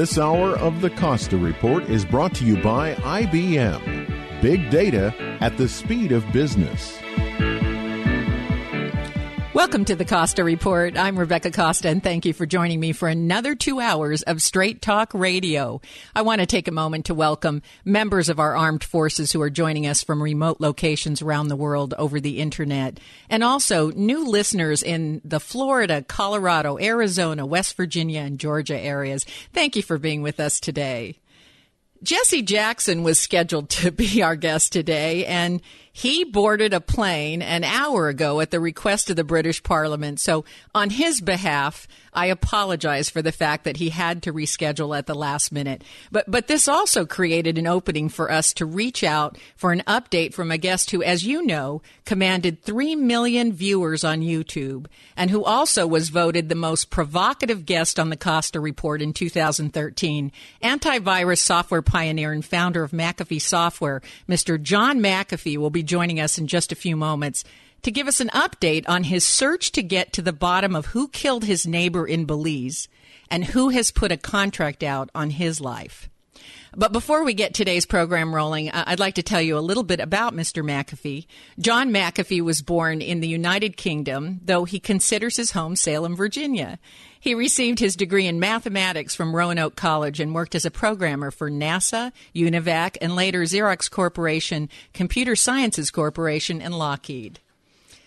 This hour of the Costa Report is brought to you by IBM. Big data at the speed of business. Welcome to the Costa Report. I'm Rebecca Costa, and thank you for joining me for another two hours of Straight Talk Radio. I want to take a moment to welcome members of our armed forces who are joining us from remote locations around the world over the internet, and also new listeners in the Florida, Colorado, Arizona, West Virginia, and Georgia areas. Thank you for being with us today. Jesse Jackson was scheduled to be our guest today, and he boarded a plane an hour ago at the request of the British Parliament. So, on his behalf, I apologize for the fact that he had to reschedule at the last minute. But but this also created an opening for us to reach out for an update from a guest who, as you know, commanded 3 million viewers on YouTube and who also was voted the most provocative guest on the Costa Report in 2013. Antivirus software pioneer and founder of McAfee Software, Mr. John McAfee will be be joining us in just a few moments to give us an update on his search to get to the bottom of who killed his neighbor in Belize and who has put a contract out on his life. But before we get today's program rolling, I'd like to tell you a little bit about Mr. McAfee. John McAfee was born in the United Kingdom, though he considers his home Salem, Virginia. He received his degree in mathematics from Roanoke College and worked as a programmer for NASA, UNIVAC, and later Xerox Corporation, Computer Sciences Corporation, and Lockheed.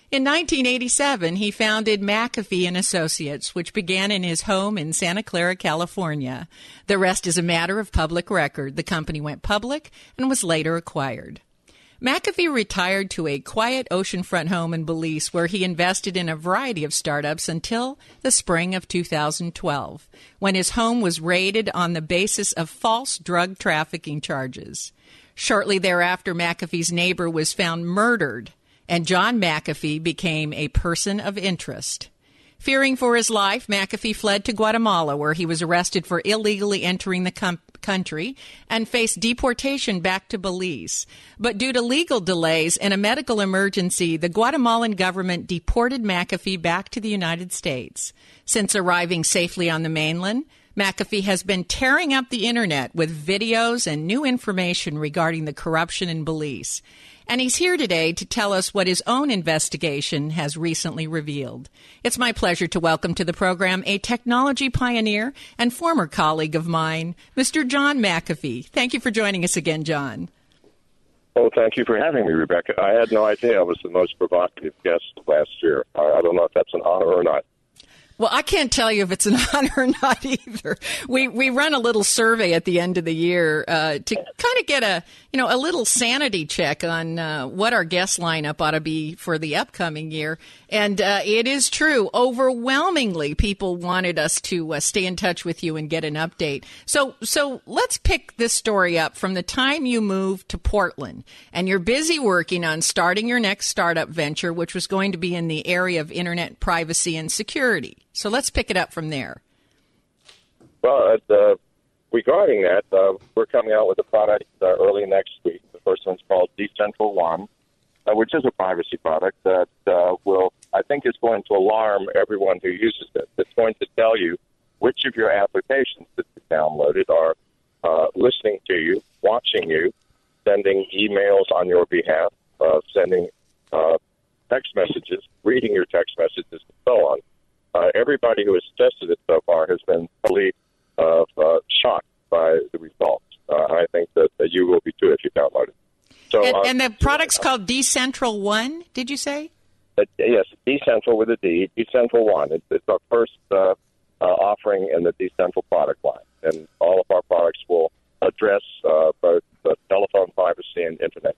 In 1987, he founded McAfee and Associates, which began in his home in Santa Clara, California. The rest is a matter of public record. The company went public and was later acquired. McAfee retired to a quiet oceanfront home in Belize where he invested in a variety of startups until the spring of 2012, when his home was raided on the basis of false drug trafficking charges. Shortly thereafter, McAfee's neighbor was found murdered, and John McAfee became a person of interest. Fearing for his life, McAfee fled to Guatemala, where he was arrested for illegally entering the com- country and faced deportation back to Belize. But due to legal delays and a medical emergency, the Guatemalan government deported McAfee back to the United States. Since arriving safely on the mainland, McAfee has been tearing up the internet with videos and new information regarding the corruption in Belize. And he's here today to tell us what his own investigation has recently revealed. It's my pleasure to welcome to the program a technology pioneer and former colleague of mine, Mr. John McAfee. Thank you for joining us again, John. Oh, thank you for having me, Rebecca. I had no idea I was the most provocative guest last year. I don't know if that's an honor or not. Well, I can't tell you if it's an honor or not either. We we run a little survey at the end of the year uh, to kind of get a you know a little sanity check on uh, what our guest lineup ought to be for the upcoming year. And uh, it is true, overwhelmingly, people wanted us to uh, stay in touch with you and get an update. So so let's pick this story up from the time you moved to Portland and you're busy working on starting your next startup venture, which was going to be in the area of internet privacy and security. So let's pick it up from there. Well, uh, regarding that, uh, we're coming out with a product uh, early next week. The first one's called DCentral One, uh, which is a privacy product that uh, will, I think, is going to alarm everyone who uses it. It's going to tell you which of your applications that you downloaded are uh, listening to you, watching you, sending emails on your behalf, sending text messages, reading your text messages, and so on uh, everybody who has tested it so far has been totally uh, uh, shocked by the results. Uh, I think that, that you will be too if you download it. So, and, uh, and the product's called DCentral One. Did you say? Uh, yes, DCentral with a D. DCentral One. It's, it's our first uh, uh, offering in the DCentral product line. and all of our products will address uh, both uh, telephone privacy and internet.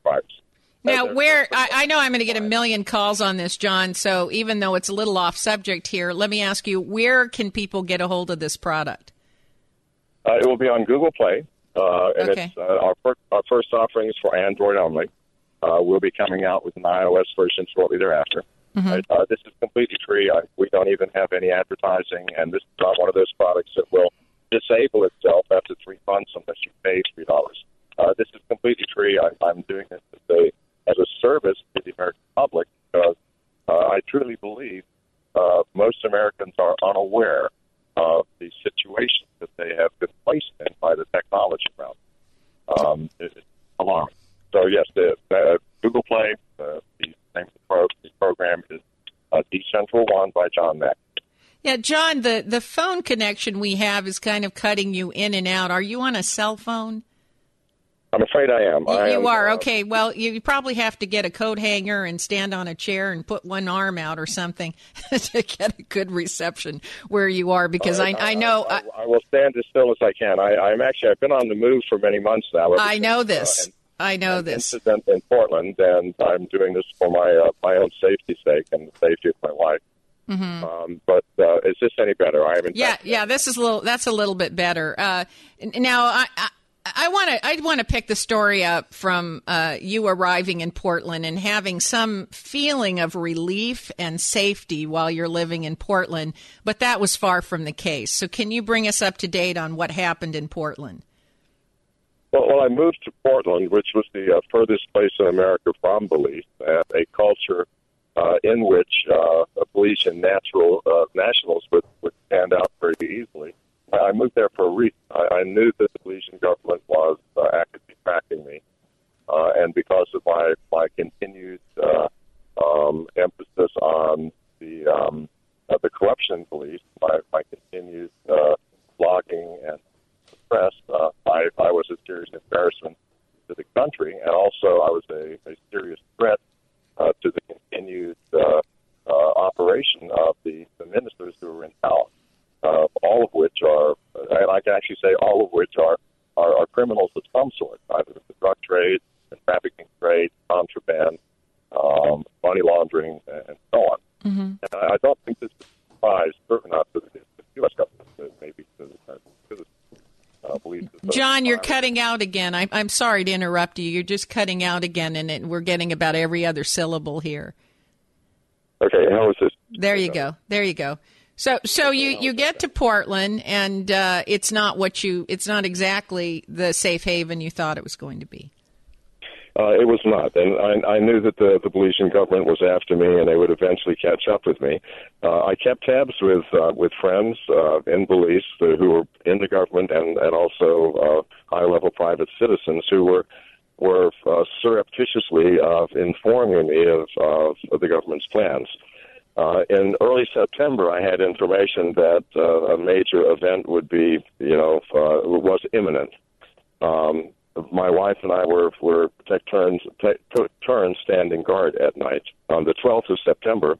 Now, where I, I know I'm going to get a million calls on this, John. So even though it's a little off subject here, let me ask you: Where can people get a hold of this product? Uh, it will be on Google Play, uh, and Okay. it's uh, our, fir- our first offering is for Android only. Uh, we'll be coming out with an iOS version shortly thereafter. Uh, this is completely free. I, we don't even have any advertising, and this is not one of those products that will disable itself after three months unless you pay three dollars. Uh, this is completely free. I, I'm doing this as a as a service to the American public because uh, I truly believe uh, most Americans are unaware of the situation that they have been placed in by the technology around. them. Um, it- it's alarming. So yes, the uh, Google Play, uh, the name of the, pro- the program is uh, DCentral One by John Mack. Yeah, John, the the phone connection we have is kind of cutting you in and out. Are you on a cell phone? I'm afraid I am. I you am, are uh, okay. Well, you, probably have to get a coat hanger and stand on a chair and put one arm out or something to get a good reception where you are. Because I, I know I, I, I will stand as still as I can. I, I'm actually I've been on the move for many months now. I know this. uh, an I know this. incident in Portland, and I'm doing this for my uh, my own safety sake and the safety of my wife. Um, but uh, is this any better? I haven't. Mm-hmm. Yeah, yeah. This is a little. That's a little bit better. Uh, now, I. I I want to. I want to pick the story up from uh, you arriving in Portland and having some feeling of relief and safety while you're living in Portland, but that was far from the case. So, can you bring us up to date on what happened in Portland? Well, well, I moved to Portland, which was the uh, furthest place in America from Belize, and a culture uh, in which uh, Belizean natural uh, nationals would, would stand out very easily. I moved there for a reason. I, I knew that the Belizean government was uh, actively tracking me, uh, and because of my my continued uh, um, emphasis on the um, uh, the corruption Belize, my, my continued uh, blogging and press, uh, I, I was a serious embarrassment to the country, and also I was a, a serious threat uh, to the continued uh, uh, operation of the, the ministers who were in power, uh, all of which are, and I can actually say all of which are, are, are criminals of some sort, either the drug trade, the trafficking trade, contraband, um, money laundering, and so on. Mm-hmm. And I don't think this is a surprise, certainly not to the, the U.S. government, maybe to the, to the uh, police. John, you're cutting out again. I, I'm sorry to interrupt you. You're just cutting out again, and it, we're getting about every other syllable here. Okay, how is this? There you go. There you go. So, so you, you get to Portland, and uh, it's not what you. It's not exactly the safe haven you thought it was going to be. Uh, it was not, and I, I knew that the, the Belizean government was after me, and they would eventually catch up with me. Uh, I kept tabs with uh, with friends uh, in Belize who were in the government, and and also uh, high level private citizens who were were uh, surreptitiously uh, informing me of, of, of the government's plans. Uh, in early September, I had information that uh, a major event would be, you know, uh, was imminent. Um, my wife and I were were take turns took turns standing guard at night. On the 12th of September,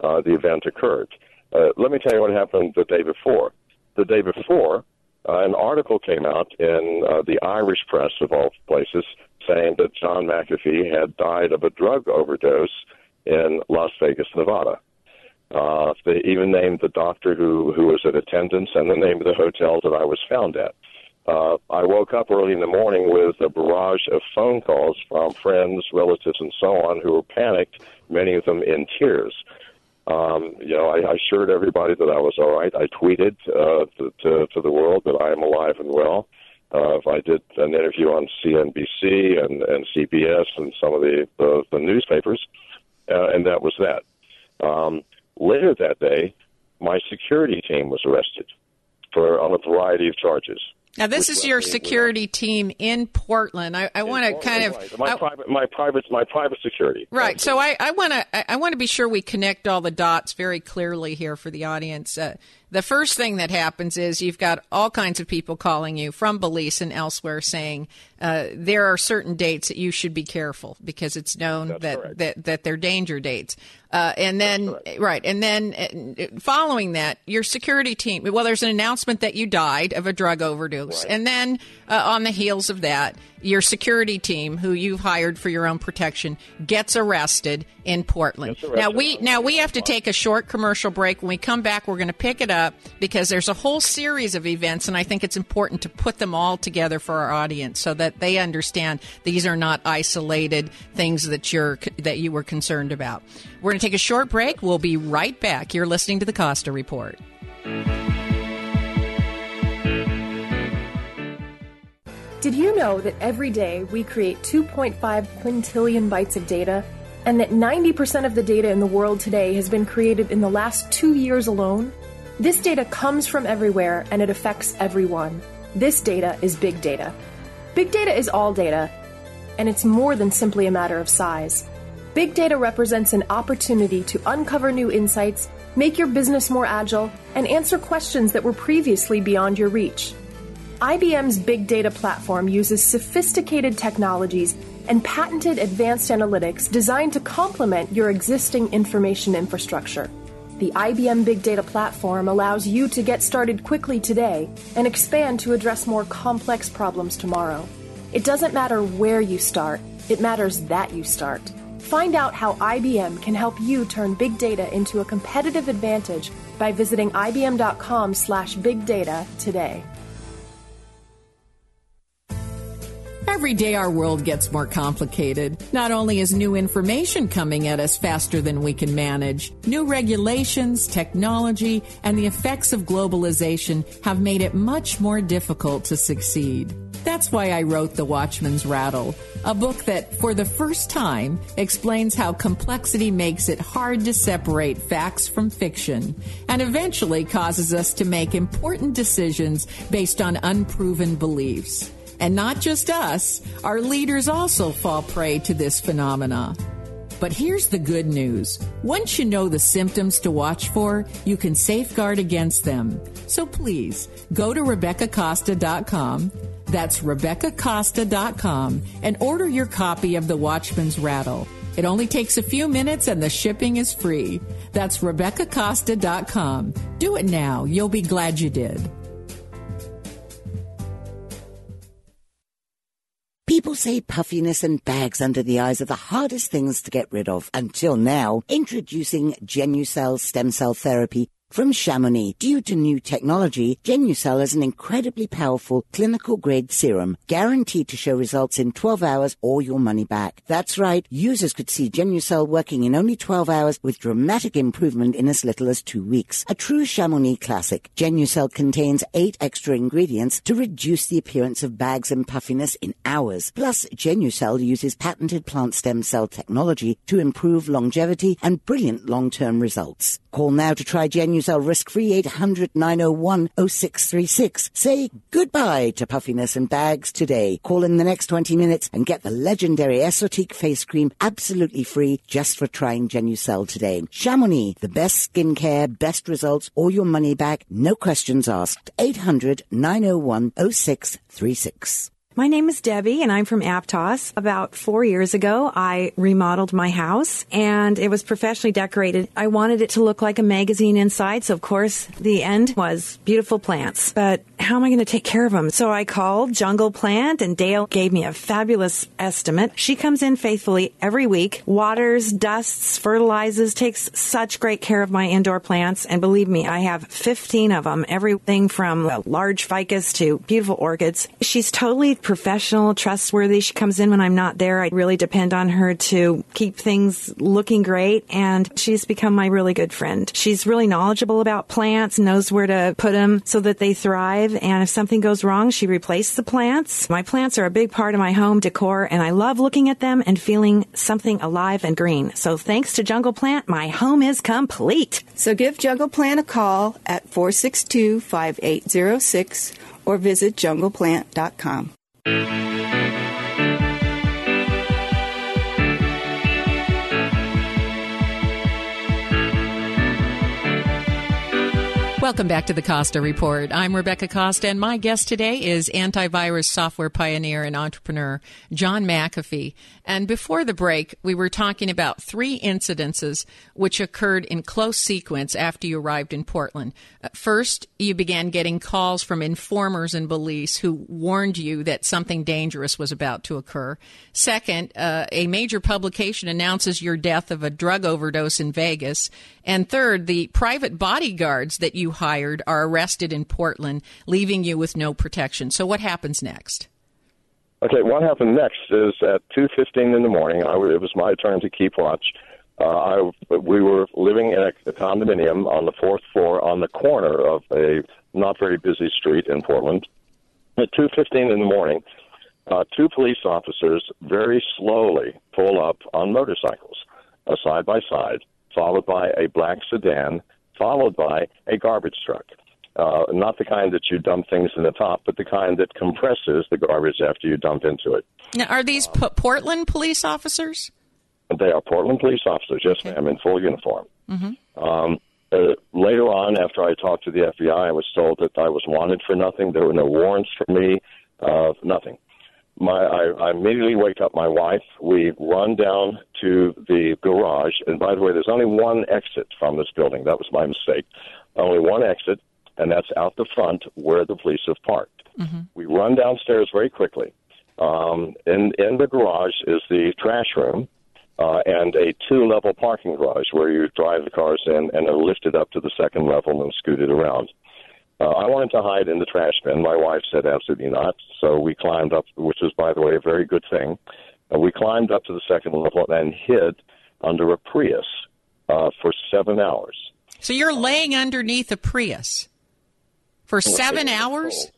uh, the event occurred. Uh, let me tell you what happened the day before. The day before, uh, an article came out in uh, the Irish press of all places saying that John McAfee had died of a drug overdose in Las Vegas, Nevada. Uh, they even named the doctor who who was in attendance and the name of the hotel that I was found at. Uh, I woke up early in the morning with a barrage of phone calls from friends, relatives, and so on who were panicked, many of them in tears. Um, you know, I, I assured everybody that I was all right. I tweeted uh, to, to, to the world that I am alive and well. Uh, I did an interview on CNBC and, and CBS and some of the, the, the newspapers, uh, and that was that. Um, later that day, my security team was arrested for on a variety of charges. Now, this is your security team in Portland. I, I want to kind of Right. my I- private my private my private security. Right. So I, I want to I want to be sure we connect all the dots very clearly here for the audience. Uh, the first thing that happens is you've got all kinds of people calling you from Belize and elsewhere saying uh, there are certain dates that you should be careful because it's known that, that that they're danger dates. Uh, and then right, and then uh, following that, your security team. Well, there's an announcement that you died of a drug overdose, right. and then uh, on the heels of that, your security team, who you've hired for your own protection, gets arrested in Portland. Arrested now we now we have to take a short commercial break. When we come back, we're going to pick it up because there's a whole series of events, and I think it's important to put them all together for our audience so that they understand these are not isolated things that you're that you were concerned about. We're going to take a short break. We'll be right back. You're listening to the Costa Report. Did you know that every day we create 2.5 quintillion bytes of data, and that 90% of the data in the world today has been created in the last two years alone? This data comes from everywhere and it affects everyone. This data is big data. Big data is all data, and it's more than simply a matter of size. Big data represents an opportunity to uncover new insights, make your business more agile, and answer questions that were previously beyond your reach. IBM's Big Data platform uses sophisticated technologies and patented advanced analytics designed to complement your existing information infrastructure. The IBM Big Data platform allows you to get started quickly today and expand to address more complex problems tomorrow. It doesn't matter where you start, it matters that you start. Find out how IBM can help you turn big data into a competitive advantage by visiting ibm.com/big data today. Every day our world gets more complicated. Not only is new information coming at us faster than we can manage, new regulations, technology, and the effects of globalization have made it much more difficult to succeed. That's why I wrote The Watchman's Rattle, a book that, for the first time, explains how complexity makes it hard to separate facts from fiction and eventually causes us to make important decisions based on unproven beliefs. And not just us, our leaders also fall prey to this phenomena. But here's the good news. Once you know the symptoms to watch for, you can safeguard against them. So please go to RebeccaCosta.com. That's RebeccaCosta.com and order your copy of The Watchman's Rattle. It only takes a few minutes and the shipping is free. That's RebeccaCosta.com. Do it now. You'll be glad you did. People say puffiness and bags under the eyes are the hardest things to get rid of. Until now, introducing Genucell stem cell therapy from Chamonix, due to new technology, Genucell is an incredibly powerful clinical grade serum, guaranteed to show results in 12 hours or your money back. That's right, users could see Genucell working in only 12 hours with dramatic improvement in as little as two weeks. A true Chamonix classic, Genucell contains eight extra ingredients to reduce the appearance of bags and puffiness in hours. Plus, Genucell uses patented plant stem cell technology to improve longevity and brilliant long-term results. Call now to try Genucell risk-free 800 901 0636. Say goodbye to puffiness and bags today. Call in the next 20 minutes and get the legendary Esotique face cream absolutely free just for trying Genucell today. Chamonix, the best skincare, best results, all your money back, no questions asked. 800 901 0636. My name is Debbie and I'm from Aptos. About four years ago, I remodeled my house and it was professionally decorated. I wanted it to look like a magazine inside. So of course the end was beautiful plants, but how am I going to take care of them? So I called Jungle Plant and Dale gave me a fabulous estimate. She comes in faithfully every week, waters, dusts, fertilizes, takes such great care of my indoor plants. And believe me, I have 15 of them, everything from a large ficus to beautiful orchids. She's totally professional, trustworthy. She comes in when I'm not there. I really depend on her to keep things looking great. And she's become my really good friend. She's really knowledgeable about plants, knows where to put them so that they thrive. And if something goes wrong, she replaces the plants. My plants are a big part of my home decor and I love looking at them and feeling something alive and green. So thanks to Jungle Plant, my home is complete. So give Jungle Plant a call at 462 5806 or visit jungleplant.com. Welcome back to the Costa Report. I'm Rebecca Costa, and my guest today is antivirus software pioneer and entrepreneur John McAfee. And before the break, we were talking about three incidences which occurred in close sequence after you arrived in Portland. Uh, first, you began getting calls from informers and police who warned you that something dangerous was about to occur. Second, uh, a major publication announces your death of a drug overdose in Vegas. And third, the private bodyguards that you hired are arrested in Portland, leaving you with no protection. So, what happens next? Okay, what happened next is at 2:15 in the morning. I, it was my turn to keep watch. Uh, I, we were living in a, a condominium on the fourth floor on the corner of a not very busy street in Portland. At 2:15 in the morning, uh, two police officers very slowly pull up on motorcycles, uh, side by side, followed by a black sedan followed by a garbage truck. Uh, not the kind that you dump things in the top, but the kind that compresses the garbage after you dump into it. Now, are these P- Portland police officers? They are Portland police officers, yes, okay. ma'am, in full uniform. Mm-hmm. Um, uh, later on, after I talked to the FBI, I was told that I was wanted for nothing. There were no warrants for me, uh, nothing my I, I immediately wake up my wife. We run down to the garage, and by the way, there's only one exit from this building. That was my mistake. Only one exit, and that's out the front where the police have parked. Mm-hmm. We run downstairs very quickly. Um, in in the garage is the trash room. Uh, and a two-level parking garage where you drive the cars in and are lifted up to the second level and scooted around. Uh, I wanted to hide in the trash bin. My wife said absolutely not. So we climbed up, which was, by the way, a very good thing. Uh, we climbed up to the second level and hid under a Prius uh, for seven hours. So you're laying underneath a Prius for seven hours?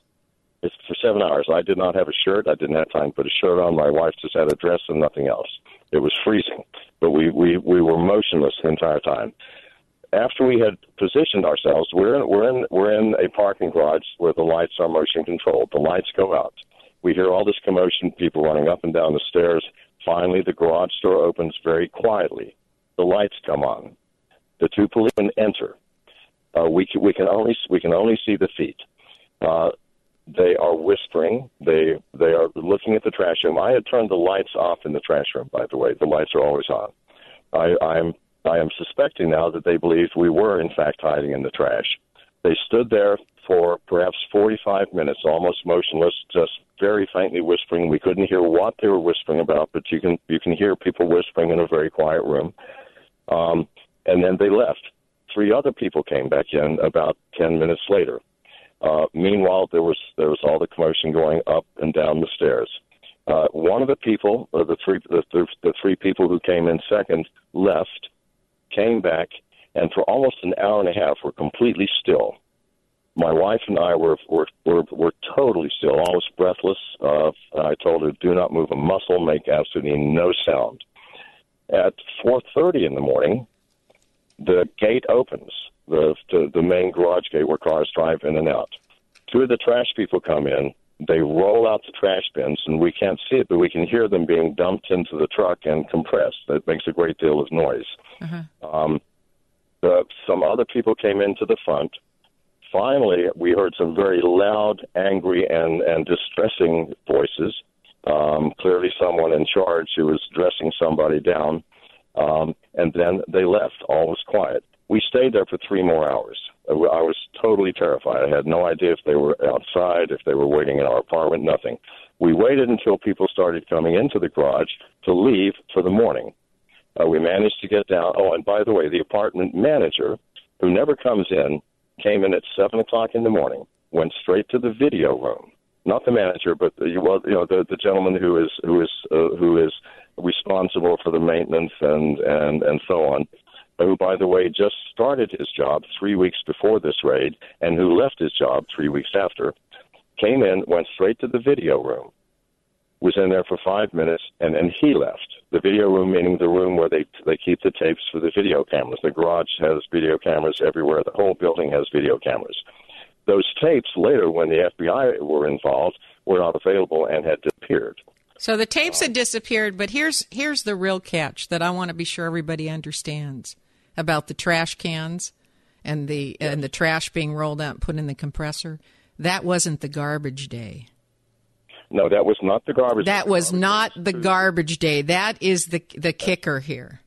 It's for seven hours. I did not have a shirt. I didn't have time to put a shirt on. My wife just had a dress and nothing else. It was freezing, but we we we were motionless the entire time after we had positioned ourselves, we're in, we're in we're in a parking garage where the lights are motion controlled. The lights go out. We hear all this commotion, people running up and down the stairs. Finally, the garage door opens very quietly. The lights come on. The two policemen enter. Uh, we can, we can only we can only see the feet. Uh, they are whispering. They they are looking at the trash room. I had turned the lights off in the trash room. By the way, the lights are always on. I, I'm I am suspecting now that they believed we were, in fact, hiding in the trash. They stood there for perhaps 45 minutes, almost motionless, just very faintly whispering. We couldn't hear what they were whispering about, but you can you can hear people whispering in a very quiet room. Um, and then they left. Three other people came back in about 10 minutes later. Uh, meanwhile, there was there was all the commotion going up and down the stairs. Uh, one of the people, uh, the three the, the, the three people who came in second, left came back, and for almost an hour and a half, were completely still. My wife and I were were were, were totally still, almost breathless. Uh, I told her, "Do not move a muscle, make absolutely no sound." At 4:30 in the morning, the gate opens, the, the the main garage gate where cars drive in and out. Two of the trash people come in. They roll out the trash bins, and we can't see it, but we can hear them being dumped into the truck and compressed. That makes a great deal of noise. Uh-huh. Um, the, some other people came into the front. Finally, we heard some very loud, angry, and, and distressing voices. Um, clearly, someone in charge who was dressing somebody down. Um, and then they left. All was quiet. We stayed there for three more hours. I was totally terrified. I had no idea if they were outside, if they were waiting in our apartment, nothing. We waited until people started coming into the garage to leave for the morning. Uh, we managed to get down. Oh, and by the way, the apartment manager, who never comes in, came in at seven o'clock in the morning. Went straight to the video room. Not the manager, but the, well, you know, the the gentleman who is who is uh, who is responsible for the maintenance and and and so on. Who, by the way, just started his job three weeks before this raid, and who left his job three weeks after, came in, went straight to the video room, was in there for five minutes, and then he left. The video room, meaning the room where they they keep the tapes for the video cameras. The garage has video cameras everywhere. The whole building has video cameras. Those tapes later, when the FBI were involved, were not available and had disappeared. So the tapes had disappeared, but here's here's the real catch that I want to be sure everybody understands about the trash cans and the and the trash being rolled out and put in the compressor. That wasn't the garbage day. No, that was not the garbage. Day. That was not the garbage day. That is the the kicker here.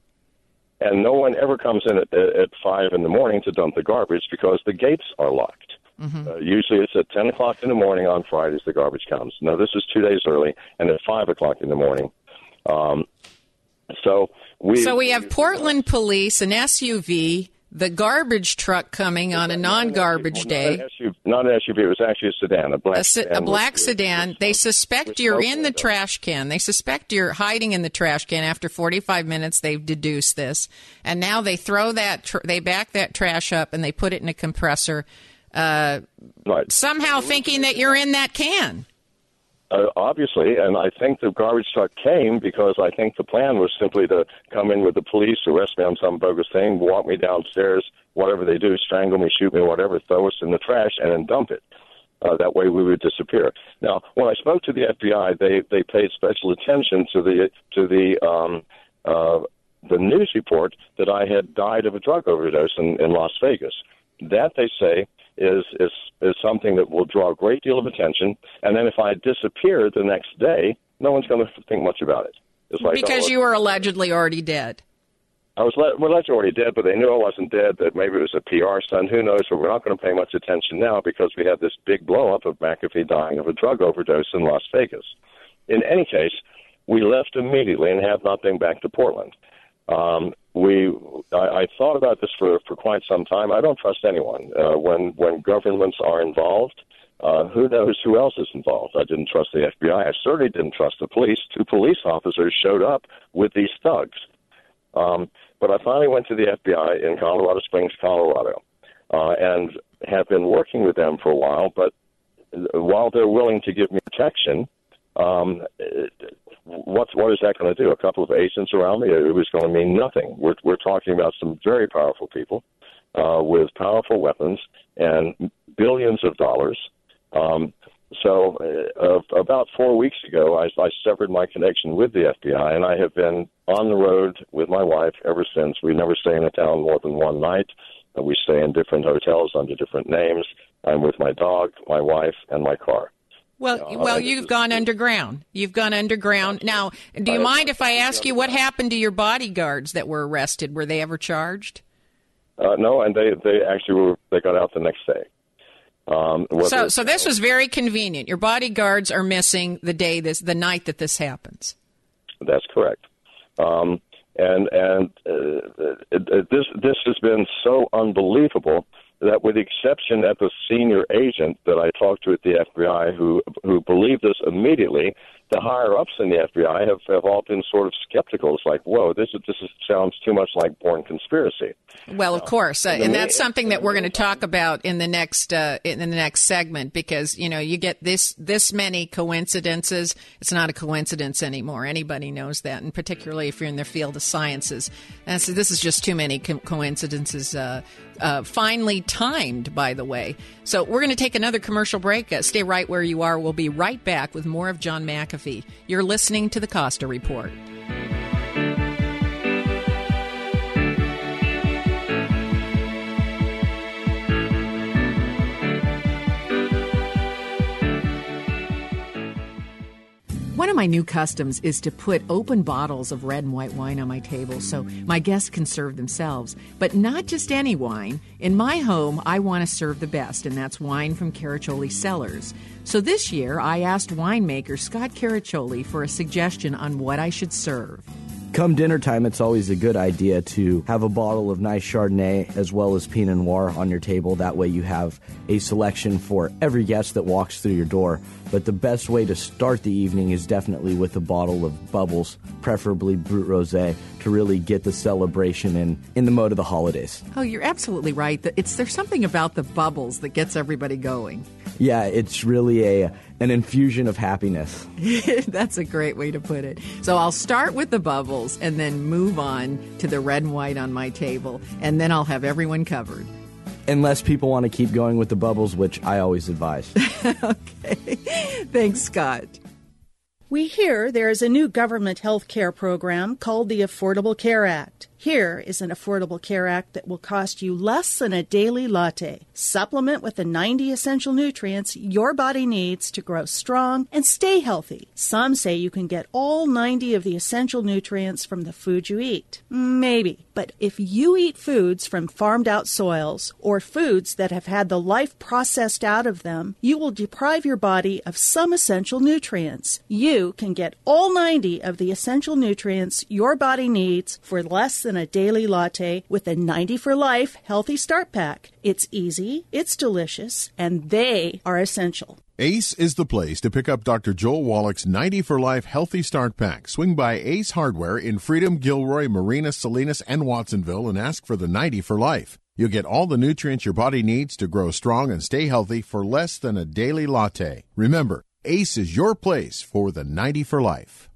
And no one ever comes in at, at five in the morning to dump the garbage because the gates are locked. Mm-hmm. Uh, usually it's at 10 o'clock in the morning on Fridays the garbage comes. Now, this is two days early, and at 5 o'clock in the morning. Um, so we. So we have Portland police, an SUV, the garbage truck coming on a non-garbage day. Not an, SUV, not an SUV. It was actually a sedan, a black a, sedan. a black with- sedan. They suspect you're in the trash can. They suspect you're hiding in the trash can. After 45 minutes, they've deduced this, and now they throw that. Tr- they back that trash up and they put it in a compressor. Uh, Right. somehow thinking that you're in that can. Uh, obviously, and I think the garbage truck came because I think the plan was simply to come in with the police, arrest me on some bogus thing, walk me downstairs, whatever they do, strangle me, shoot me, whatever, throw us in the trash, and then dump it. Uh, that way we would disappear. Now, when I spoke to the FBI, they they paid special attention to the to the um, uh, the news report that I had died of a drug overdose in, in Las Vegas. That they say is is is something that will draw a great deal of attention. And then if I disappear the next day, no one's going to think much about it. It's like because oh, you were allegedly already dead. I was le- well, that's already dead, but they knew I wasn't dead. That maybe it was a PR stunt. Who knows? But we're not going to pay much attention now because we had this big blow up of McAfee dying of a drug overdose in Las Vegas. In any case, we left immediately and have not been back to Portland. Um, we, I, I thought about this for for quite some time. I don't trust anyone uh, when when governments are involved. Uh, who knows who else is involved? I didn't trust the FBI. I certainly didn't trust the police. Two police officers showed up with these thugs. Um, but I finally went to the FBI in Colorado Springs, Colorado, uh, and have been working with them for a while. But while they're willing to give me protection, um, what what is that going to do? A couple of agents around me? It was going to mean nothing. We're we're talking about some very powerful people uh, with powerful weapons and billions of dollars. Um, so, uh, about four weeks ago, I, I severed my connection with the FBI, and I have been on the road with my wife ever since. We never stay in a town more than one night. Uh, we stay in different hotels under different names. I'm with my dog, my wife, and my car. Well, Uh, well, you've gone underground. You've gone underground. Now, do you mind if I ask you what happened to your bodyguards that were arrested? Were they ever charged? Uh, no, and they they actually were they got out the next day. Um, So, so this was very convenient. Your bodyguards are missing the day this, the night that this happens. That's correct. Um, and and uh, it, this this has been so unbelievable that, with the exception at the senior agent that I talked to at the FBI, who who believed this immediately, the higher ups in the FBI have, have all been sort of skeptical. It's like, whoa, this is, this is, sounds too much like Bourne Conspiracy. Well, of course, uh, and that's something that we're going to talk about in the next uh, in the next segment because you know you get this this many coincidences. It's not a coincidence anymore. Anybody knows that, and particularly if you're in the field of sciences. And so this is just too many co- coincidences. Uh, uh, finely timed, by the way. So we're going to take another commercial break. Uh, stay right where you are. We'll be right back with more of John McAfee. You're listening to the Costa Report. Of my new customs is to put open bottles of red and white wine on my table so my guests can serve themselves. But not just any wine. In my home, I want to serve the best, and that's wine from Caraccioli Cellars. So this year, I asked winemaker Scott Caraccioli for a suggestion on what I should serve. Come dinner time, it's always a good idea to have a bottle of nice Chardonnay as well as Pinot Noir on your table. That way, you have a selection for every guest that walks through your door. But the best way to start the evening is definitely with a bottle of bubbles, preferably Brut Rosé, to really get the celebration in, in the mode of the holidays. Oh, you're absolutely right. It's there's something about the bubbles that gets everybody going. Yeah, it's really a an infusion of happiness. That's a great way to put it. So I'll start with the bubbles and then move on to the red and white on my table, and then I'll have everyone covered. Unless people want to keep going with the bubbles, which I always advise. okay. Thanks, Scott. We hear there is a new government health care program called the Affordable Care Act. Here is an Affordable Care Act that will cost you less than a daily latte. Supplement with the 90 essential nutrients your body needs to grow strong and stay healthy. Some say you can get all 90 of the essential nutrients from the food you eat. Maybe. But if you eat foods from farmed out soils or foods that have had the life processed out of them, you will deprive your body of some essential nutrients. You can get all 90 of the essential nutrients your body needs for less than a daily latte with a 90 for life healthy start pack. It's easy, it's delicious, and they are essential. Ace is the place to pick up Dr. Joel Wallach's 90 for Life Healthy Start Pack. Swing by Ace Hardware in Freedom, Gilroy, Marina, Salinas, and Watsonville and ask for the 90 for Life. You'll get all the nutrients your body needs to grow strong and stay healthy for less than a daily latte. Remember, Ace is your place for the 90 for Life.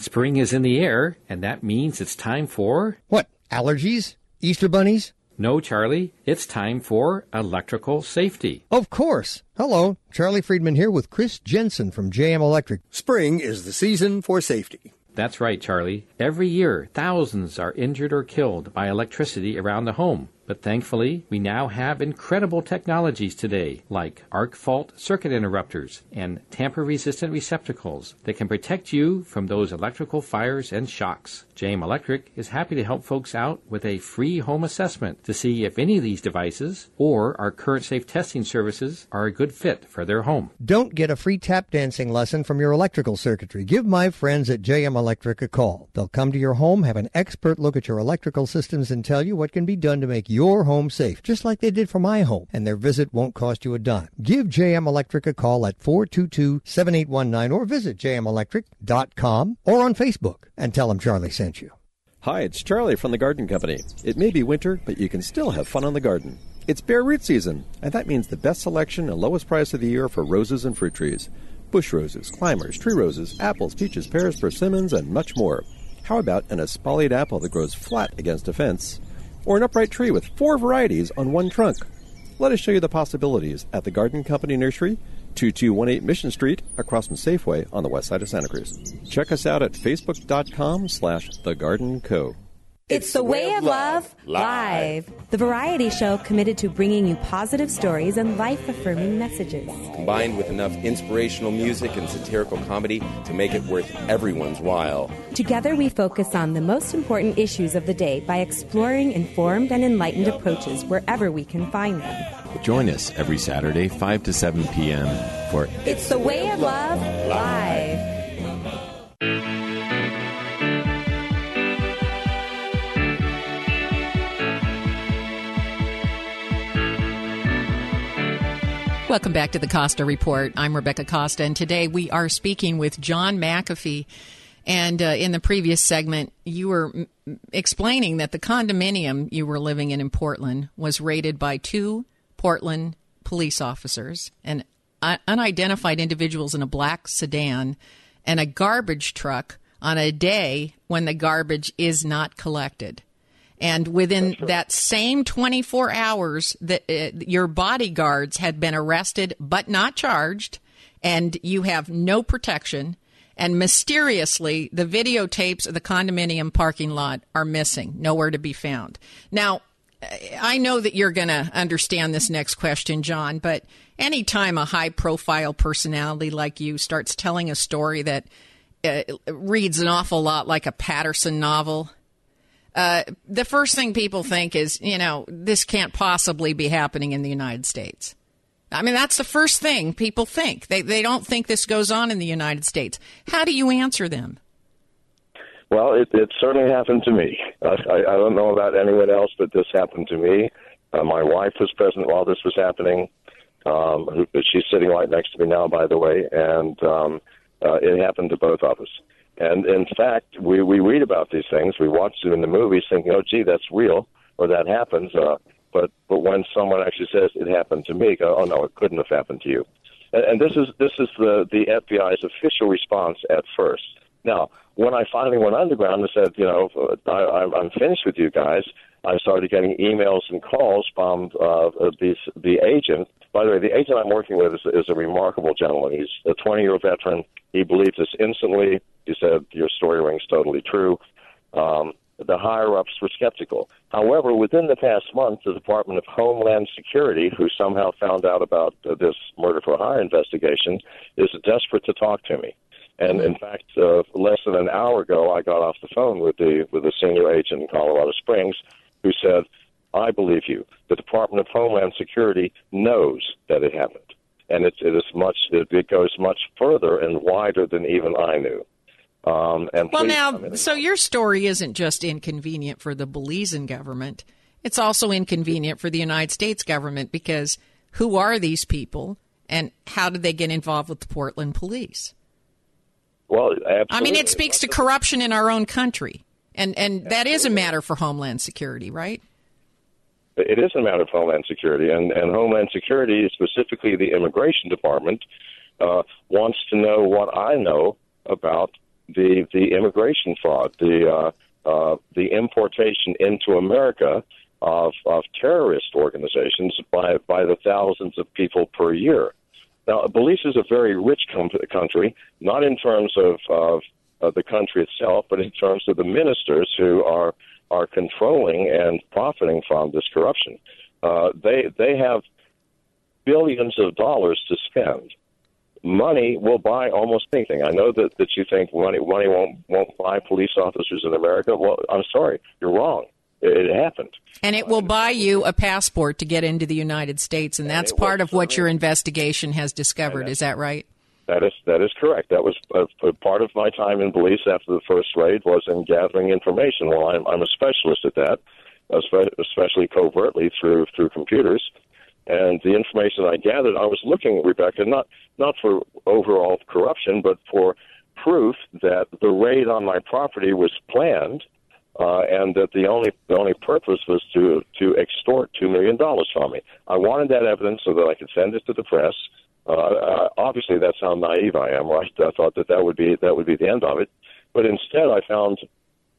Spring is in the air, and that means it's time for. What? Allergies? Easter bunnies? No, Charlie, it's time for electrical safety. Of course. Hello, Charlie Friedman here with Chris Jensen from JM Electric. Spring is the season for safety. That's right, Charlie. Every year, thousands are injured or killed by electricity around the home. But thankfully, we now have incredible technologies today, like arc fault circuit interrupters and tamper resistant receptacles that can protect you from those electrical fires and shocks. JM Electric is happy to help folks out with a free home assessment to see if any of these devices or our current safe testing services are a good fit for their home. Don't get a free tap dancing lesson from your electrical circuitry. Give my friends at JM Electric a call. They'll come to your home, have an expert look at your electrical systems, and tell you what can be done to make your home safe, just like they did for my home. And their visit won't cost you a dime. Give JM Electric a call at 422 7819 or visit jmelectric.com or on Facebook and tell them Charlie sent you. Hi, it's Charlie from the Garden Company. It may be winter, but you can still have fun on the garden. It's bare root season, and that means the best selection and lowest price of the year for roses and fruit trees. Bush roses, climbers, tree roses, apples, peaches, pears, persimmons, and much more. How about an espaliered apple that grows flat against a fence? Or an upright tree with four varieties on one trunk? Let us show you the possibilities at the Garden Company Nursery, 2218 Mission Street, across from Safeway on the west side of Santa Cruz. Check us out at facebook.com slash The It's the Way of Love Live, the variety show committed to bringing you positive stories and life affirming messages. Combined with enough inspirational music and satirical comedy to make it worth everyone's while. Together, we focus on the most important issues of the day by exploring informed and enlightened approaches wherever we can find them. Join us every Saturday, 5 to 7 p.m. for It's the Way of Love Live. Welcome back to the Costa Report. I'm Rebecca Costa, and today we are speaking with John McAfee. And uh, in the previous segment, you were m- explaining that the condominium you were living in in Portland was raided by two Portland police officers and uh, unidentified individuals in a black sedan and a garbage truck on a day when the garbage is not collected. And within that same 24 hours, that uh, your bodyguards had been arrested but not charged, and you have no protection. And mysteriously, the videotapes of the condominium parking lot are missing, nowhere to be found. Now, I know that you're going to understand this next question, John, but anytime a high profile personality like you starts telling a story that uh, reads an awful lot like a Patterson novel, uh, the first thing people think is, you know, this can't possibly be happening in the United States. I mean, that's the first thing people think. They, they don't think this goes on in the United States. How do you answer them? Well, it, it certainly happened to me. I, I, don't know about anyone else, but this happened to me. Uh, my wife was present while this was happening. Um, she's sitting right next to me now, by the way, and um, uh, it happened to both of us. And in fact, we, we read about these things. We watch them in the movies thinking, oh, gee, that's real, or that happens. Uh, but, but when someone actually says it happened to me, go, oh, no, it couldn't have happened to you. And, and this is, this is the, the FBI's official response at first. Now, when I finally went underground and said, you know, I, I'm finished with you guys, I started getting emails and calls from uh, the, the agent. By the way, the agent I'm working with is, is a remarkable gentleman. He's a 20 year veteran. He believes this instantly. He said, Your story rings totally true. Um, the higher ups were skeptical. However, within the past month, the Department of Homeland Security, who somehow found out about uh, this murder for hire investigation, is desperate to talk to me. And in fact, uh, less than an hour ago, I got off the phone with the with a senior agent in Colorado Springs, who said, "I believe you. The Department of Homeland Security knows that it happened, and it, it is much. It, it goes much further and wider than even I knew." Um, and well, please- now, I mean, so your story isn't just inconvenient for the Belizean government; it's also inconvenient for the United States government because who are these people, and how did they get involved with the Portland police? well, absolutely. I mean, it speaks to corruption in our own country, and and that is a matter for Homeland Security, right? It is a matter of Homeland Security, and, and Homeland Security, specifically the Immigration Department, uh, wants to know what I know about the the immigration fraud, the uh, uh, the importation into America of of terrorist organizations by by the thousands of people per year. Now, Belize is a very rich com- country, not in terms of, of of the country itself, but in terms of the ministers who are are controlling and profiting from this corruption. Uh, they they have billions of dollars to spend. Money will buy almost anything. I know that, that you think money money won't won't buy police officers in America. Well, I'm sorry, you're wrong. It, it happened. And it will buy you a passport to get into the United States, and that's it part of what your investigation has discovered. Is that right? That is that is correct. That was uh, a, a part of my time in Belize after the first raid was in gathering information. Well, I'm I'm a specialist at that, especially covertly through through computers. And the information I gathered, I was looking, at Rebecca, not not for overall corruption, but for proof that the raid on my property was planned, uh, and that the only the only purpose was to to extort two million dollars from me. I wanted that evidence so that I could send it to the press. Uh, uh, obviously, that's how naive I am. Right? I thought that that would be that would be the end of it, but instead, I found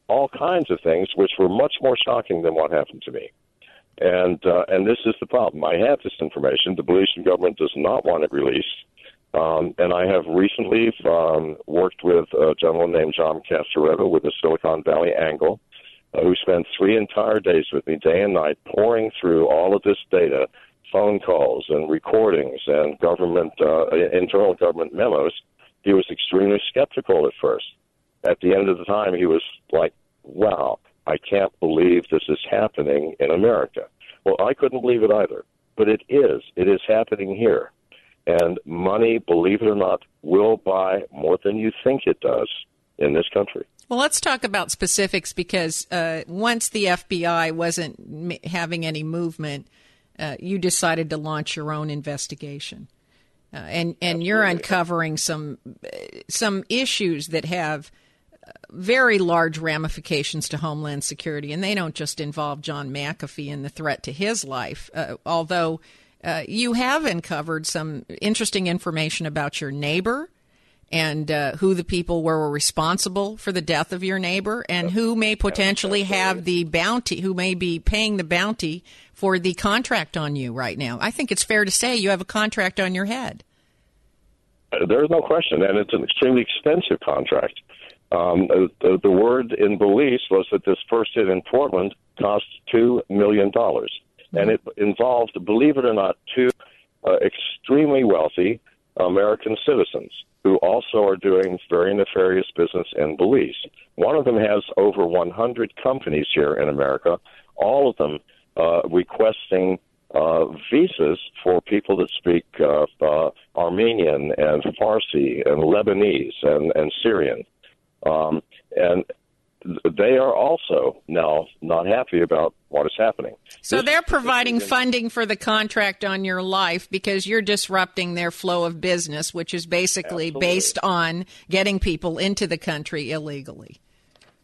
all kinds of things which were much more shocking than what happened to me. And uh, and this is the problem. I have this information. The Belizean government does not want it released. Um, and I have recently um, worked with a gentleman named John Casaretto with the Silicon Valley Angle, uh, who spent three entire days with me, day and night, pouring through all of this data, phone calls and recordings and government uh, internal government memos. He was extremely skeptical at first. At the end of the time, he was like, "Wow, I can't believe this is happening in America." Well, I couldn't believe it either, but it is. It is happening here. And money, believe it or not, will buy more than you think it does in this country. Well, let's talk about specifics because uh, once the FBI wasn't m- having any movement, uh, you decided to launch your own investigation, uh, and and you're uncovering some some issues that have uh, very large ramifications to Homeland Security, and they don't just involve John McAfee and the threat to his life, uh, although. Uh, you have uncovered some interesting information about your neighbor and uh, who the people were responsible for the death of your neighbor and who may potentially have the bounty, who may be paying the bounty for the contract on you right now. I think it's fair to say you have a contract on your head. Uh, There's no question, and it's an extremely expensive contract. Um, the, the word in Belize was that this first hit in Portland cost $2 million. And it involved, believe it or not, two uh, extremely wealthy American citizens who also are doing very nefarious business in Belize. One of them has over 100 companies here in America, all of them uh, requesting uh, visas for people that speak uh, uh, Armenian and Farsi and Lebanese and, and Syrian. Um, and they are also now not happy about what is happening. So they're providing funding for the contract on your life because you're disrupting their flow of business, which is basically based on getting people into the country illegally.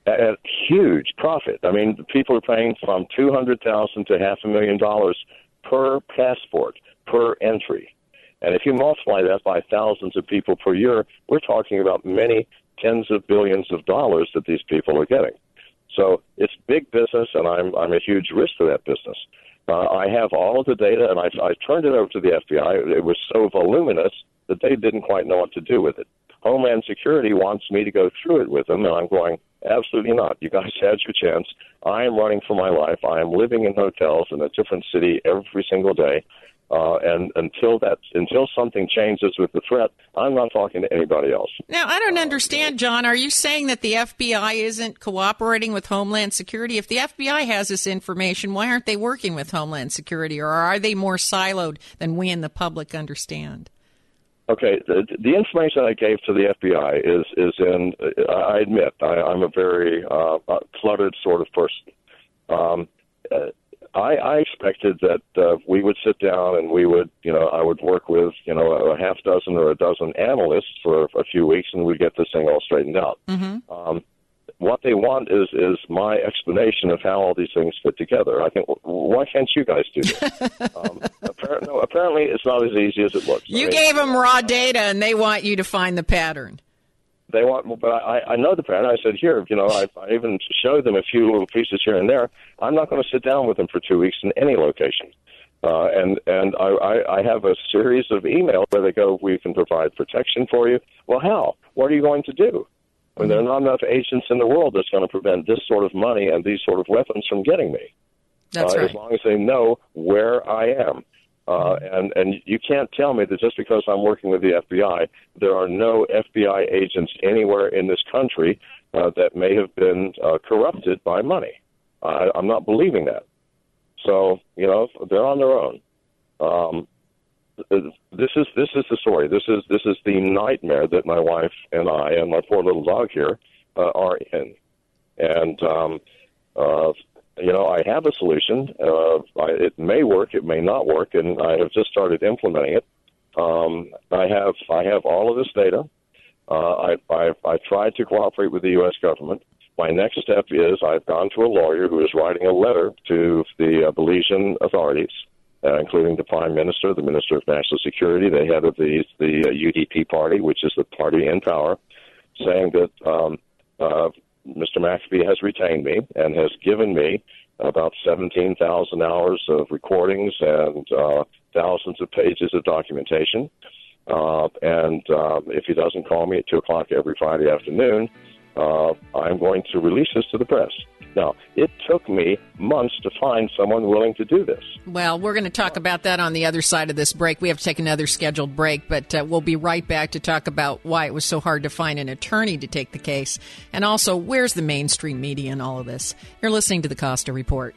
a huge profit. I mean, people are paying from two hundred thousand to half a million dollars per passport per entry, and if you multiply that by thousands of people per year, we're talking about many tens of billions of dollars that these people are getting. So it's big business, and I'm I'm a huge risk to that business. Uh, I have all of the data, and I, I turned it over to the FBI. It was so voluminous that they didn't quite know what to do with it. Homeland Security wants me to go through it with them, and I'm going, absolutely not. You guys had your chance. I am running for my life. I am living in hotels in a different city every single day. Uh, and until that, until something changes with the threat, I'm not talking to anybody else. Now, I don't understand, John. Are you saying that the FBI isn't cooperating with Homeland Security? If the FBI has this information, why aren't they working with Homeland Security, or are they more siloed than we in the public understand? Okay, the, the information I gave to the FBI is is in. I admit I, I'm a very uh, cluttered sort of person. Um, uh, I, I expected that uh, we would sit down and we would, you know, I would work with, you know, a half dozen or a dozen analysts for a few weeks, and we'd get this thing all straightened out. Mm-hmm. Um, what they want is is my explanation of how all these things fit together. I think, why can't you guys do this? um, apparently, no, apparently, it's not as easy as it looks. You I mean, gave them raw data, and they want you to find the pattern. They want, but I, I know the pattern. I said, here, you know, I, I even showed them a few little pieces here and there. I'm not going to sit down with them for two weeks in any location. Uh, and and I, I, I have a series of emails where they go, we can provide protection for you. Well, how? What are you going to do? I mean, there are not enough agents in the world that's going to prevent this sort of money and these sort of weapons from getting me. That's uh, right. As long as they know where I am. Uh, and and you can't tell me that just because I'm working with the FBI, there are no FBI agents anywhere in this country uh, that may have been uh, corrupted by money. I, I'm not believing that. So you know they're on their own. Um, this is this is the story. This is this is the nightmare that my wife and I and my poor little dog here uh, are in. And um, uh, you know, I have a solution. Uh, I, it may work, it may not work, and I have just started implementing it. Um, I have I have all of this data. Uh, I, I I tried to cooperate with the U.S. government. My next step is I've gone to a lawyer who is writing a letter to the uh, Belizean authorities, uh, including the Prime Minister, the Minister of National Security, the head of the the uh, UDP party, which is the party in power, saying that um, uh, Mr. McAfee has retained me and has given me about 17,000 hours of recordings and uh, thousands of pages of documentation. Uh, and um, if he doesn't call me at 2 o'clock every Friday afternoon, uh, I'm going to release this to the press. Now, it took me months to find someone willing to do this. Well, we're going to talk about that on the other side of this break. We have to take another scheduled break, but uh, we'll be right back to talk about why it was so hard to find an attorney to take the case, and also where's the mainstream media in all of this. You're listening to the Costa Report.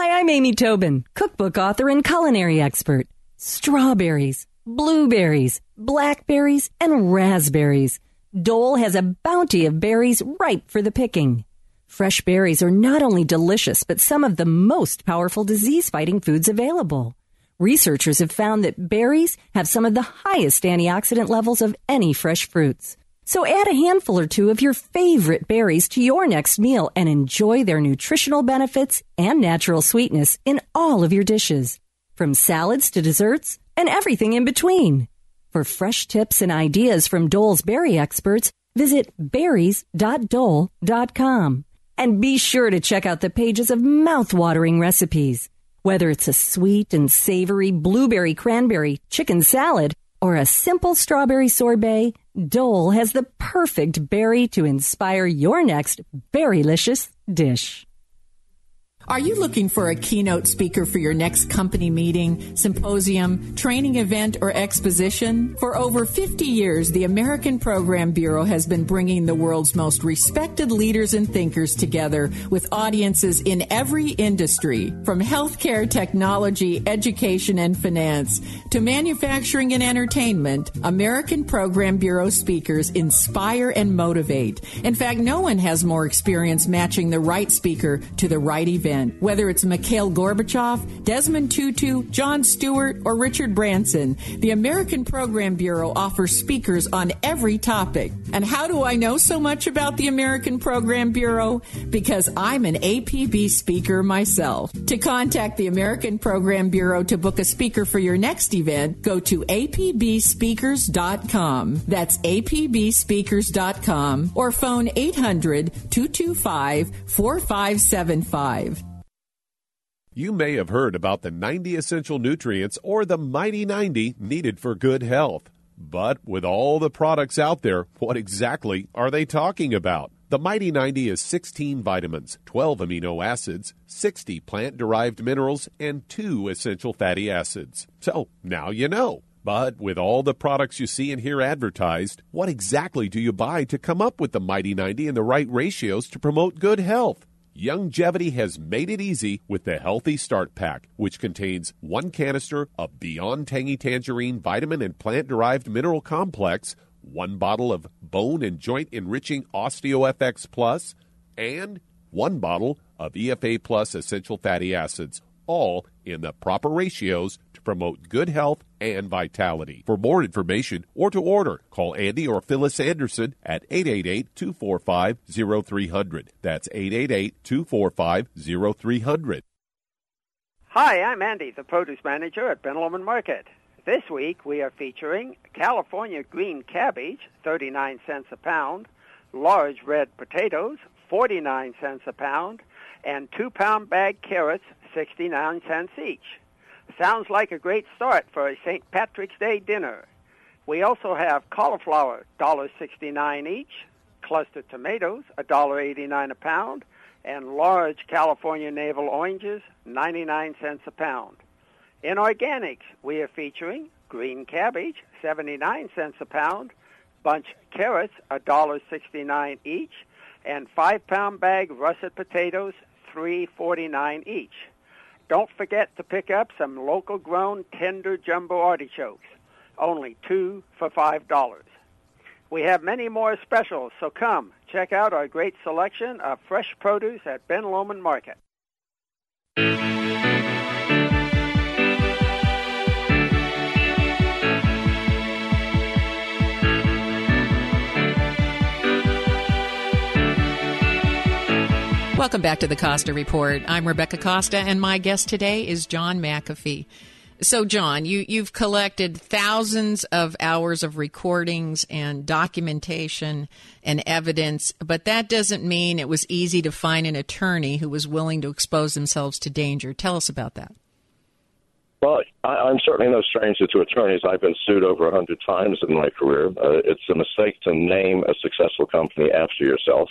Hi, I'm Amy Tobin, cookbook author and culinary expert. Strawberries, blueberries, blackberries, and raspberries. Dole has a bounty of berries ripe for the picking. Fresh berries are not only delicious, but some of the most powerful disease fighting foods available. Researchers have found that berries have some of the highest antioxidant levels of any fresh fruits. So add a handful or two of your favorite berries to your next meal and enjoy their nutritional benefits and natural sweetness in all of your dishes, from salads to desserts and everything in between. For fresh tips and ideas from Dole's berry experts, visit berries.dole.com. And be sure to check out the pages of mouth-watering recipes. Whether it's a sweet and savory blueberry cranberry chicken salad or a simple strawberry sorbet, Dole has the perfect berry to inspire your next berrylicious dish. Are you looking for a keynote speaker for your next company meeting, symposium, training event, or exposition? For over 50 years, the American Program Bureau has been bringing the world's most respected leaders and thinkers together with audiences in every industry, from healthcare, technology, education, and finance to manufacturing and entertainment. American Program Bureau speakers inspire and motivate. In fact, no one has more experience matching the right speaker to the right event. Event, whether it's Mikhail Gorbachev, Desmond Tutu, Jon Stewart, or Richard Branson. The American Program Bureau offers speakers on every topic. And how do I know so much about the American Program Bureau? Because I'm an APB speaker myself. To contact the American Program Bureau to book a speaker for your next event, go to apbspeakers.com. That's apbspeakers.com or phone 800 225 4575. You may have heard about the 90 essential nutrients or the Mighty 90 needed for good health. But with all the products out there, what exactly are they talking about? The Mighty 90 is 16 vitamins, 12 amino acids, 60 plant derived minerals, and 2 essential fatty acids. So now you know. But with all the products you see and hear advertised, what exactly do you buy to come up with the Mighty 90 and the right ratios to promote good health? Youngevity has made it easy with the Healthy Start Pack, which contains one canister of Beyond Tangy Tangerine vitamin and plant derived mineral complex one bottle of bone and joint enriching OsteoFX Plus, and one bottle of EFA Plus essential fatty acids, all in the proper ratios to promote good health and vitality. For more information or to order, call Andy or Phyllis Anderson at 888 245 0300. That's 888 245 0300. Hi, I'm Andy, the produce manager at Ben Market. This week we are featuring California green cabbage, 39 cents a pound, large red potatoes, 49 cents a pound, and two pound bag carrots, 69 cents each. Sounds like a great start for a St. Patrick's Day dinner. We also have cauliflower, $1.69 each, clustered tomatoes, $1.89 a pound, and large California navel oranges, 99 cents a pound. In organics, we are featuring green cabbage, 79 cents a pound, bunch carrots, $1.69 each, and 5-pound bag russet potatoes, 3.49 each. Don't forget to pick up some local grown tender jumbo artichokes, only 2 for $5. We have many more specials, so come check out our great selection of fresh produce at Ben Lomond Market. Welcome back to the Costa Report. I'm Rebecca Costa, and my guest today is John McAfee. So, John, you, you've collected thousands of hours of recordings and documentation and evidence, but that doesn't mean it was easy to find an attorney who was willing to expose themselves to danger. Tell us about that. Well, I, I'm certainly no stranger to attorneys. I've been sued over a hundred times in my career. Uh, it's a mistake to name a successful company after yourself.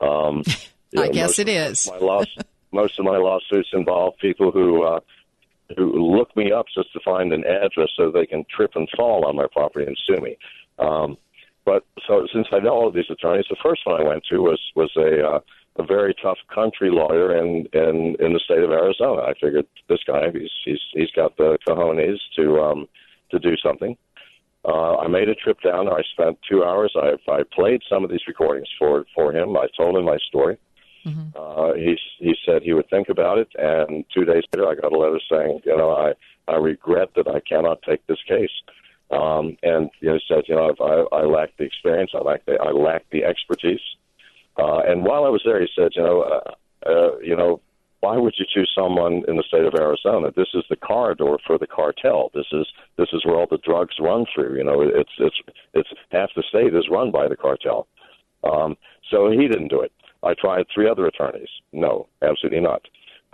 Um, you know, I guess it is. My loss, most of my lawsuits involve people who uh, who look me up just to find an address so they can trip and fall on my property and sue me. Um, but so since I know all of these attorneys, the first one I went to was was a uh, a very tough country lawyer in in in the state of Arizona. I figured this guy he's he's he's got the cojones to um to do something. Uh, I made a trip down. I spent two hours. I I played some of these recordings for for him. I told him my story. Mm-hmm. Uh, he he said he would think about it, and two days later, I got a letter saying, you know, I I regret that I cannot take this case. Um, and you know, he said, you know, I, I lack the experience, I lack the I lack the expertise. Uh, and while I was there, he said, you know, uh, uh, you know, why would you choose someone in the state of Arizona? This is the corridor for the cartel. This is this is where all the drugs run through. You know, it's it's it's half the state is run by the cartel. Um, so he didn't do it. I tried three other attorneys. No, absolutely not.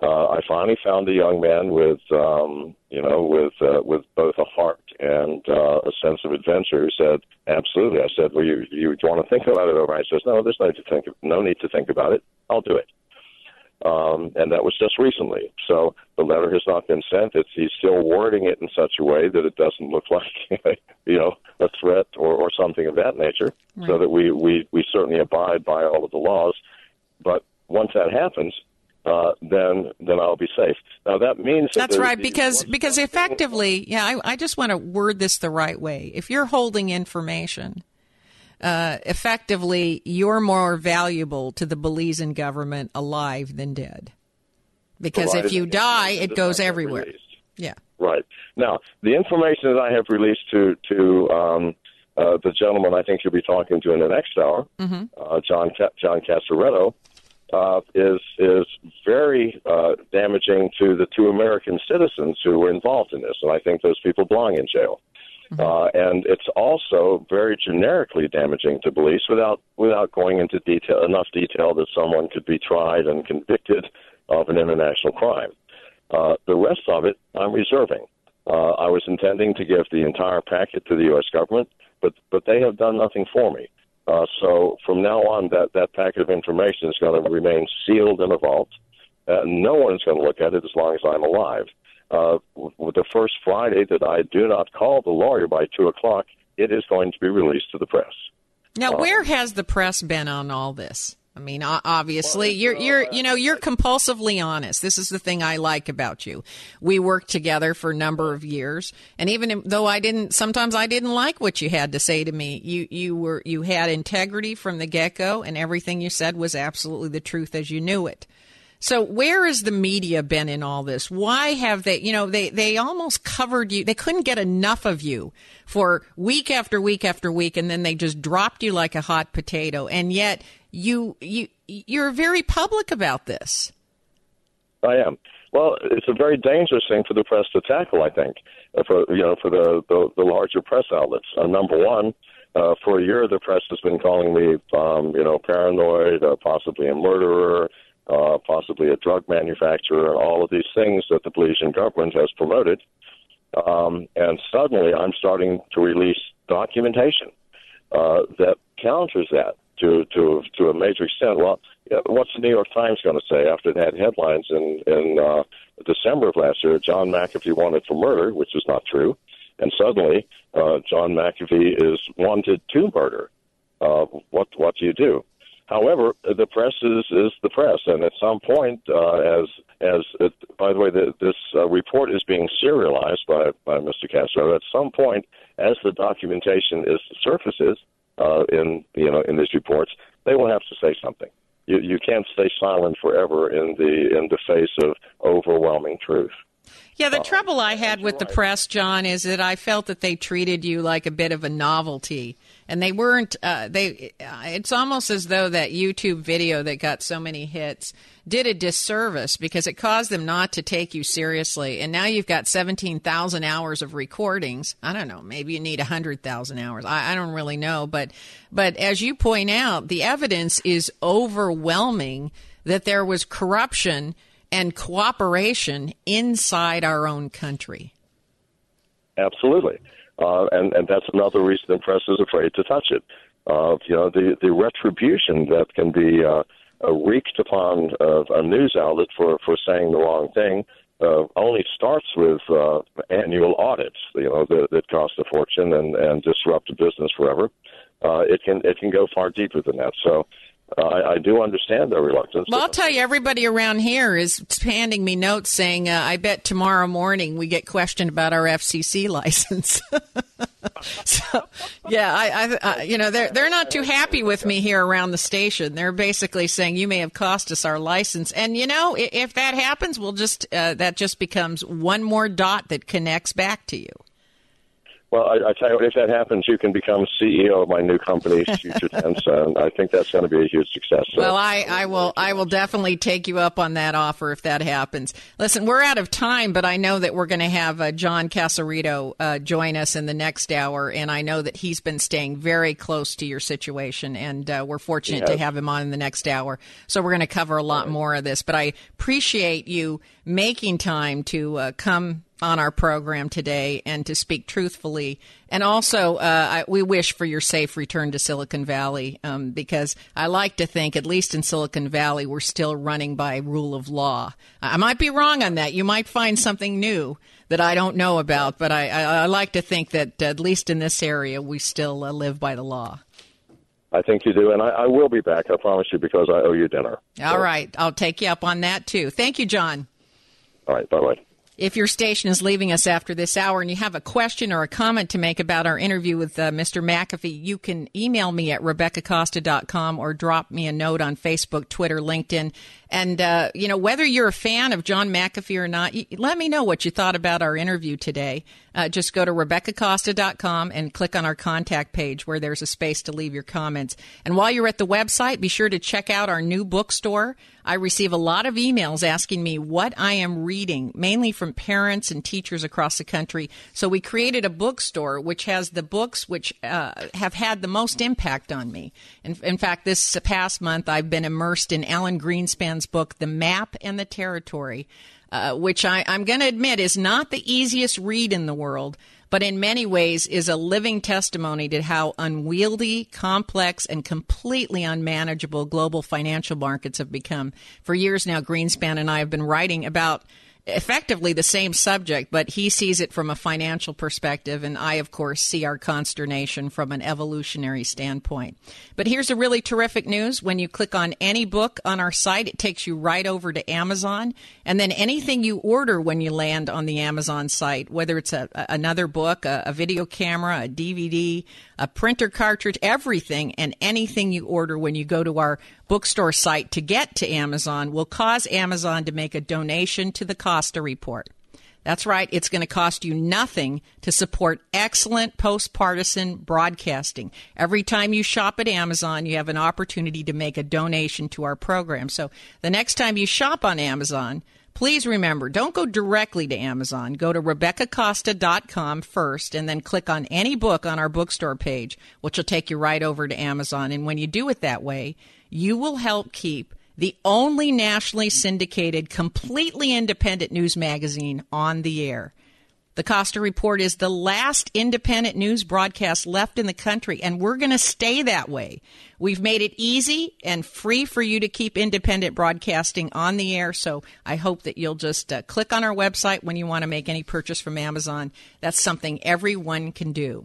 Uh, I finally found a young man with, um, you know, with uh, with both a heart and uh, a sense of adventure who said, "Absolutely." I said, "Well, you you want to think about it over?" He says, "No, there's no need to think. No need to think about it. I'll do it." Um, and that was just recently. So the letter has not been sent. It's he's still wording it in such a way that it doesn't look like you know a threat or, or something of that nature. Right. So that we, we we certainly abide by all of the laws. But once that happens, uh, then then I'll be safe. Now that means that that's right because because effectively, yeah, I, I just want to word this the right way. If you're holding information uh, effectively you're more valuable to the Belizean government alive than dead. Because if you die, it goes everywhere. released. Yeah. Right. Now, the information that I have released to to um, uh, the gentleman I think you'll be talking to in the next hour, Mm-hmm. uh, John John Casaretto, uh, is is very uh, damaging to the two American citizens who were involved in this, and I think those people belong in jail. Uh, and it's also very generically damaging to police without without going into detail enough detail that someone could be tried and convicted of an international crime. Uh, the rest of it, I'm reserving. Uh, I was intending to give the entire packet to the U.S. government, but but they have done nothing for me. Uh, so from now on, that that packet of information is going to remain sealed in a vault. Uh, no one is going to look at it as long as I'm alive. Uh, with the first Friday that I do not call the lawyer by two o'clock, it is going to be released to the press. Now, Uh, where has the press been on all this? I mean, obviously, you're you're uh, you know you're compulsively honest. This is the thing I like about you. We worked together for a number of years, and even though I didn't, sometimes I didn't like what you had to say to me. You you were you had integrity from the get go, and everything you said was absolutely the truth as you knew it. So where has the media been in all this? Why have they, you know, they, they almost covered you. They couldn't get enough of you for week after week after week. And then they just dropped you like a hot potato. And yet you, you, you're very public about this. I am. Well, it's a very dangerous thing for the press to tackle. I think, uh, for you know, for the the, the larger press outlets. Uh, number one, uh, for a year, the press has been calling me, um, you know, paranoid, uh, possibly a murderer, uh, possibly a drug manufacturer, and all of these things that the Belizean government has promoted. Um, and suddenly, I'm starting to release documentation uh, that counters that to to to a major extent. Well, what's the New York Times going to say after it had headlines in in uh, December of last year? John McAfee wanted for murder, which is not true, and suddenly uh, John McAfee is wanted to murder. Uh, what what do you do? However, the press is, is the press, and at some point, uh, as as it, by the way, the, this uh, report is being serialized by by Mr. Castro. At some point, as the documentation is surfaces uh, in you know in these reports, they will have to say something. You you can't stay silent forever in the in the face of overwhelming truth. Yeah, the trouble I had with the press, John, is that I felt that they treated you like a bit of a novelty, and they weren't. Uh, they. uh, It's almost as though that YouTube video that got so many hits did a disservice because it caused them not to take you seriously. And now you've got seventeen thousand hours of recordings. I don't know. Maybe you need hundred thousand hours. I, I don't really know, but but as you point out, the evidence is overwhelming that there was corruption and cooperation inside our own country. Absolutely, uh, and and that's another reason the press is afraid to touch it. Uh, you know, the the retribution that can be uh, uh, wreaked upon uh, a news outlet for for saying the wrong thing uh, only starts with uh, annual audits. You know, that, that cost a fortune and and disrupt the business forever. Uh, it can it can go far deeper than that. So. I, I do understand their reluctance. Well, I'll tell you, everybody around here is handing me notes saying, uh, "I bet tomorrow morning we get questioned about our FCC license." so, yeah, I, I, I, you know, they're they're not too happy with me here around the station. They're basically saying you may have cost us our license, and you know, if, if that happens, we'll just uh, that just becomes one more dot that connects back to you. Well, I, I tell you what, if that happens, you can become CEO of my new company, Future Tense, and I think that's going to be a huge success. So. Well, I, I will I will definitely take you up on that offer if that happens. Listen, we're out of time, but I know that we're going to have uh, John Casaretto uh, join us in the next hour, and I know that he's been staying very close to your situation, and uh, we're fortunate to have him on in the next hour. So we're going to cover a lot more of this, but I appreciate you making time to uh, come on our program today and to speak truthfully. And also, uh, I, we wish for your safe return to Silicon Valley um, because I like to think, at least in Silicon Valley, we're still running by rule of law. I might be wrong on that. You might find something new that I don't know about, but I, I, I like to think that at least in this area, we still uh, live by the law. I think you do, and I, I will be back. I promise you, because I owe you dinner. All right. I'll take you up on that too. Thank you, John. All right. Bye bye. If your station is leaving us after this hour and you have a question or a comment to make about our interview with uh, Mr. McAfee, you can email me at RebeccaCosta.com or drop me a note on Facebook, Twitter, LinkedIn. And, uh, you know, whether you're a fan of John McAfee or not, let me know what you thought about our interview today. Uh, just go to RebeccaCosta.com and click on our contact page where there's a space to leave your comments. And while you're at the website, be sure to check out our new bookstore. I receive a lot of emails asking me what I am reading, mainly from parents and teachers across the country. So we created a bookstore which has the books which uh, have had the most impact on me. In, in fact, this past month I've been immersed in Alan Greenspan's book, The Map and the Territory. Uh, which I, I'm going to admit is not the easiest read in the world, but in many ways is a living testimony to how unwieldy, complex, and completely unmanageable global financial markets have become. For years now, Greenspan and I have been writing about effectively the same subject, but he sees it from a financial perspective, and I, of course, see our consternation from an evolutionary standpoint. But here's a really terrific news. When you click on any book on our site, it takes you right over to Amazon, and then anything you order when you land on the Amazon site, whether it's a, another book, a, a video camera, a DVD, a printer cartridge, everything and anything you order when you go to our bookstore site to get to Amazon will cause Amazon to make a donation to the Costa Report. That's right. It's going to cost you nothing to support excellent post partisan broadcasting. Every time you shop at Amazon, you have an opportunity to make a donation to our program. So the next time you shop on Amazon, Please remember, don't go directly to Amazon. Go to RebeccaCosta.com first and then click on any book on our bookstore page, which will take you right over to Amazon. And when you do it that way, you will help keep the only nationally syndicated, completely independent news magazine on the air. The Costa Report is the last independent news broadcast left in the country, and we're going to stay that way. We've made it easy and free for you to keep independent broadcasting on the air, so I hope that you'll just uh, click on our website when you want to make any purchase from Amazon. That's something everyone can do.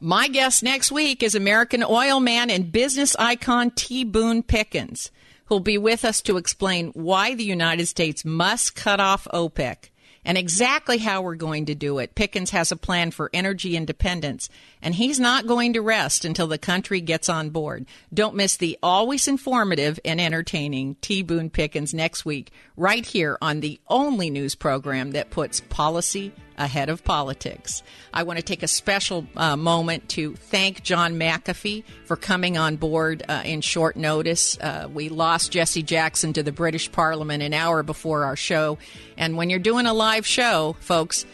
My guest next week is American oil man and business icon T. Boone Pickens, who'll be with us to explain why the United States must cut off OPEC and exactly how we're going to do it. Pickens has a plan for energy independence, and he's not going to rest until the country gets on board. Don't miss the always informative and entertaining T. Boone Pickens next week, right here on the only news program that puts policy ahead of politics. I want to take a special uh, moment to thank John McAfee for coming on board uh, in short notice. Uh, we lost Jesse Jackson to the British Parliament an hour before our show. And when you're doing a live show, folks,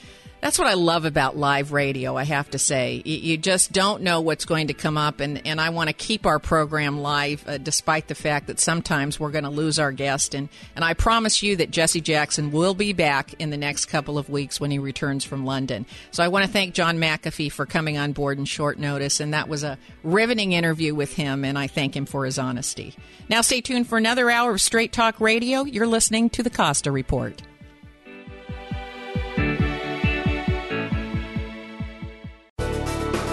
that's what I love about live radio, I have to say. You, just don't know what's going to come up, and, and I want to keep our program live uh, despite the fact that sometimes we're going to lose our guest. And, and I promise you that Jesse Jackson will be back in the next couple of weeks when he returns from London. So I want to thank John McAfee for coming on board in short notice, and that was a riveting interview with him, and I thank him for his honesty. Now stay tuned for another hour of Straight Talk Radio. You're listening to the Costa Report.